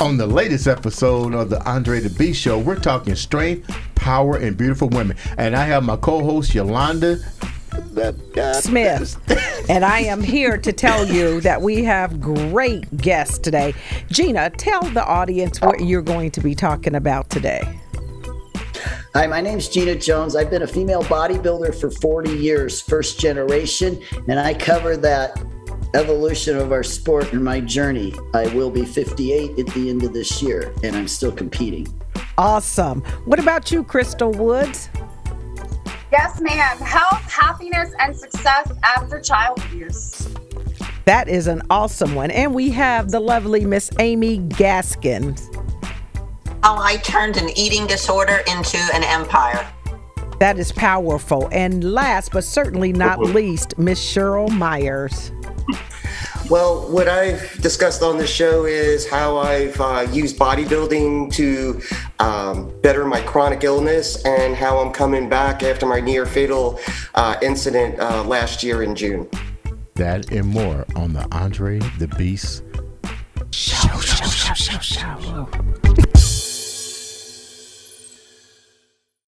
On the latest episode of the Andre the Beast Show, we're talking strength, power, and beautiful women. And I have my co host, Yolanda Smith. and I am here to tell you that we have great guests today. Gina, tell the audience what you're going to be talking about today. Hi, my name is Gina Jones. I've been a female bodybuilder for 40 years, first generation, and I cover that evolution of our sport and my journey. I will be 58 at the end of this year, and I'm still competing. Awesome. What about you, Crystal Woods? Yes, ma'am. Health, happiness, and success after child abuse. That is an awesome one. And we have the lovely Miss Amy Gaskins. How I turned an eating disorder into an empire. That is powerful. And last but certainly not least, Miss Cheryl Myers. Well, what I've discussed on this show is how I've uh, used bodybuilding to um, better my chronic illness and how I'm coming back after my near fatal uh, incident uh, last year in June. That and more on the Andre the Beast show, show, show, show, show. show.